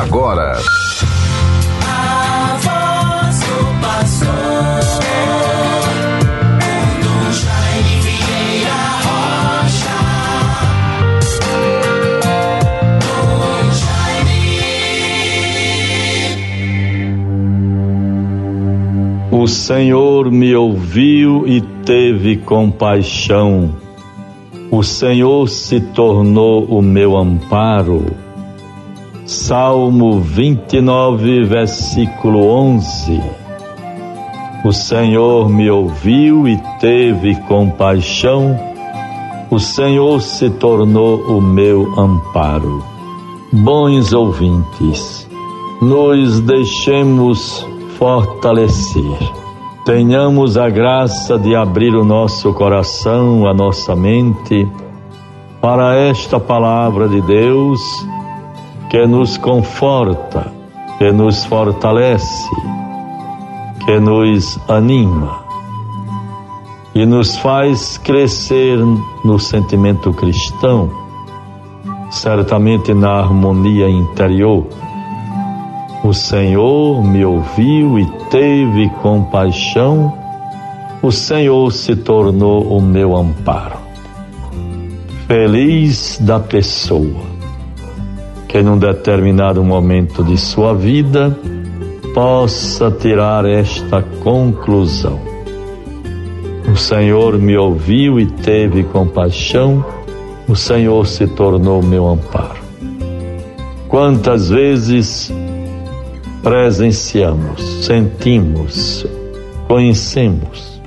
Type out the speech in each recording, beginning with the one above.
agora. O Senhor me ouviu e teve compaixão. O Senhor se tornou o meu amparo. Salmo 29, versículo 11. O Senhor me ouviu e teve compaixão. O Senhor se tornou o meu amparo. Bons ouvintes, nos deixemos fortalecer tenhamos a graça de abrir o nosso coração, a nossa mente, para esta palavra de Deus que nos conforta, que nos fortalece, que nos anima e nos faz crescer no sentimento cristão, certamente na harmonia interior. O Senhor me ouviu e teve compaixão, o Senhor se tornou o meu amparo. Feliz da pessoa que num determinado momento de sua vida possa tirar esta conclusão. O Senhor me ouviu e teve compaixão, o Senhor se tornou meu amparo. Quantas vezes presenciamos, sentimos, conhecemos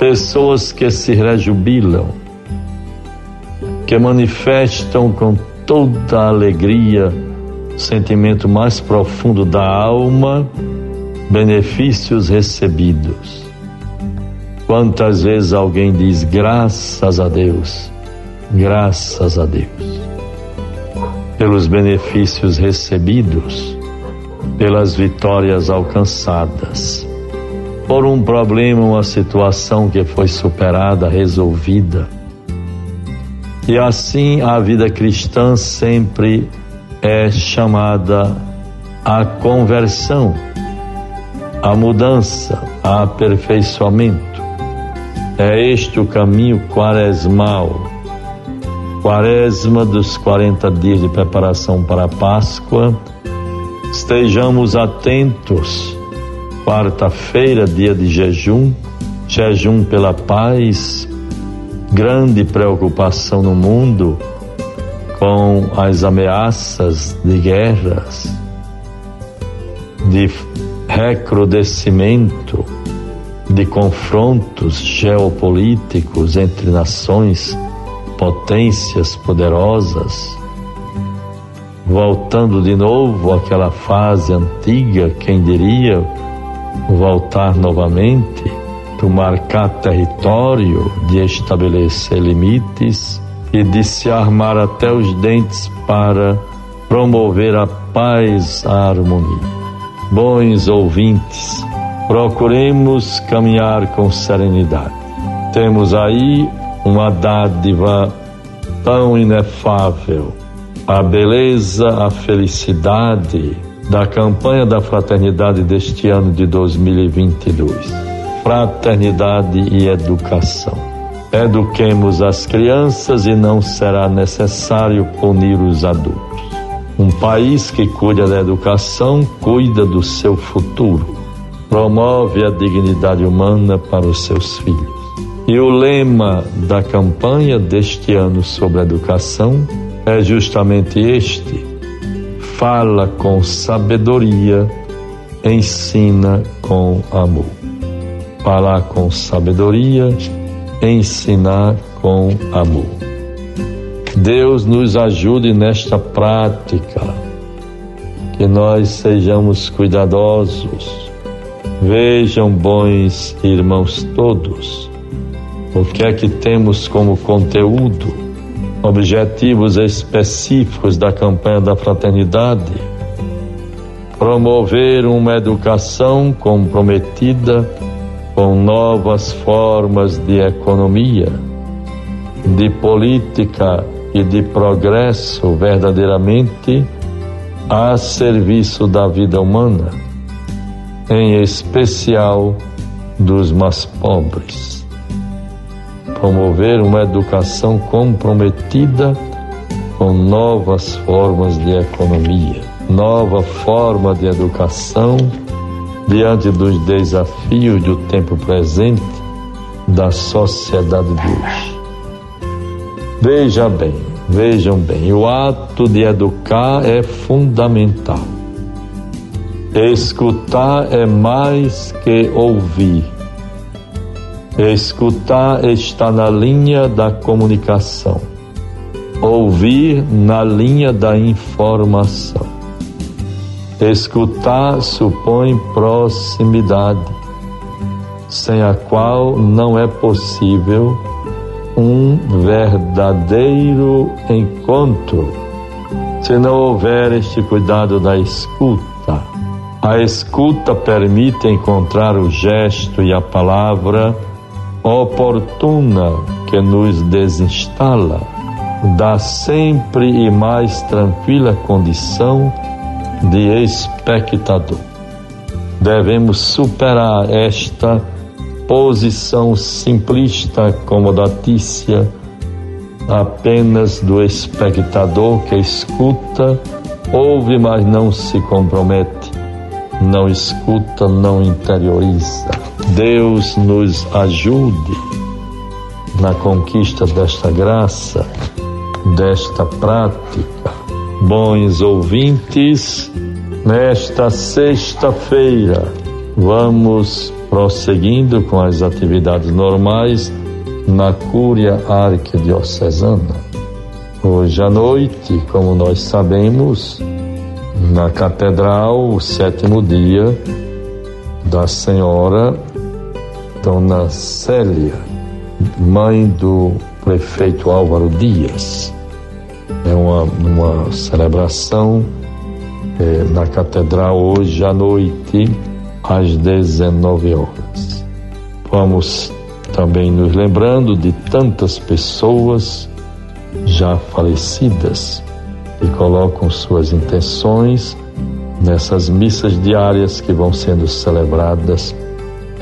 pessoas que se rejubilam, que manifestam com toda a alegria, sentimento mais profundo da alma, benefícios recebidos. Quantas vezes alguém diz graças a Deus, graças a Deus, pelos benefícios recebidos pelas vitórias alcançadas, por um problema, uma situação que foi superada, resolvida. E assim a vida cristã sempre é chamada à conversão, à mudança, a aperfeiçoamento. É este o caminho quaresmal. Quaresma dos 40 dias de preparação para a Páscoa Estejamos atentos. Quarta-feira, dia de jejum, jejum pela paz, grande preocupação no mundo com as ameaças de guerras, de recrudescimento, de confrontos geopolíticos entre nações, potências poderosas. Voltando de novo àquela fase antiga, quem diria voltar novamente, marcar território, de estabelecer limites e de se armar até os dentes para promover a paz, a harmonia. Bons ouvintes, procuremos caminhar com serenidade. Temos aí uma dádiva tão inefável a beleza, a felicidade da campanha da fraternidade deste ano de 2022. Fraternidade e educação. Eduquemos as crianças e não será necessário punir os adultos. Um país que cuida da educação cuida do seu futuro, promove a dignidade humana para os seus filhos. E o lema da campanha deste ano sobre educação é justamente este: fala com sabedoria, ensina com amor. Falar com sabedoria, ensinar com amor. Deus nos ajude nesta prática, que nós sejamos cuidadosos. Vejam, bons irmãos todos, o que é que temos como conteúdo objetivos específicos da campanha da fraternidade, promover uma educação comprometida com novas formas de economia, de política e de progresso verdadeiramente a serviço da vida humana, em especial dos mais pobres. Promover uma educação comprometida com novas formas de economia, nova forma de educação diante dos desafios do tempo presente da sociedade de hoje. Veja bem, vejam bem, o ato de educar é fundamental. Escutar é mais que ouvir. Escutar está na linha da comunicação, ouvir na linha da informação. Escutar supõe proximidade, sem a qual não é possível um verdadeiro encontro. Se não houver este cuidado da escuta, a escuta permite encontrar o gesto e a palavra oportuna que nos desinstala da sempre e mais tranquila condição de espectador. Devemos superar esta posição simplista, acomodatícia, apenas do espectador que escuta, ouve, mas não se compromete, não escuta, não interioriza. Deus nos ajude na conquista desta graça, desta prática bons ouvintes, nesta sexta-feira vamos prosseguindo com as atividades normais na Cúria Arquidiocesana. Hoje à noite, como nós sabemos, na Catedral, o sétimo dia da Senhora Dona Célia, mãe do prefeito Álvaro Dias é uma, uma celebração é, na catedral hoje à noite, às 19 horas. Vamos também nos lembrando de tantas pessoas já falecidas que colocam suas intenções nessas missas diárias que vão sendo celebradas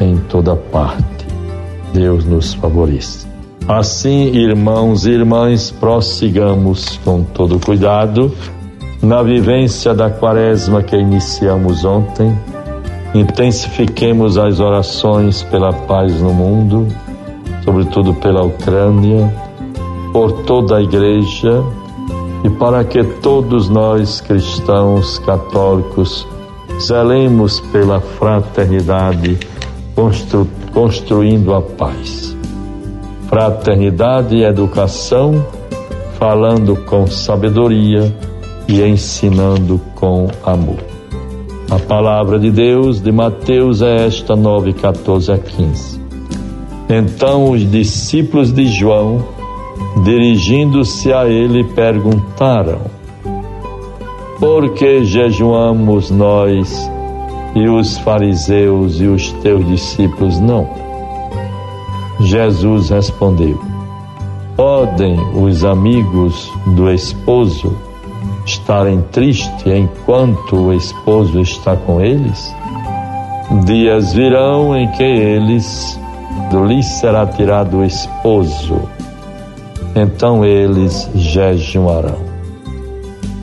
em toda parte. Deus nos favoreça. Assim, irmãos e irmãs, prossigamos com todo cuidado na vivência da quaresma que iniciamos ontem. Intensifiquemos as orações pela paz no mundo, sobretudo pela Ucrânia, por toda a igreja e para que todos nós cristãos católicos zelemos pela fraternidade, constru construindo a paz fraternidade e educação, falando com sabedoria e ensinando com amor. A palavra de Deus de Mateus é esta 9, 14 a 15. Então os discípulos de João, dirigindo-se a ele, perguntaram: Por que jejuamos nós e os fariseus e os teus discípulos não? Jesus respondeu: Podem os amigos do esposo estarem tristes enquanto o esposo está com eles? Dias virão em que eles lhes será tirado o esposo, então eles jejuarão.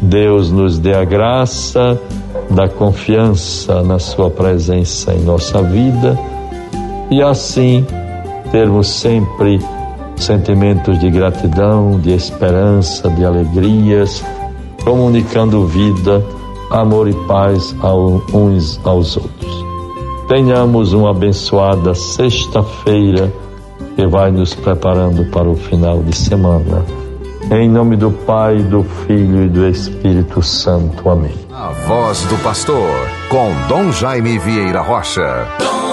Deus nos dê a graça da confiança na Sua presença em nossa vida e assim termos sempre sentimentos de gratidão, de esperança, de alegrias, comunicando vida, amor e paz uns aos outros. Tenhamos uma abençoada sexta-feira que vai nos preparando para o final de semana. Em nome do Pai, do Filho e do Espírito Santo. Amém. A voz do pastor, com Dom Jaime Vieira Rocha. Dom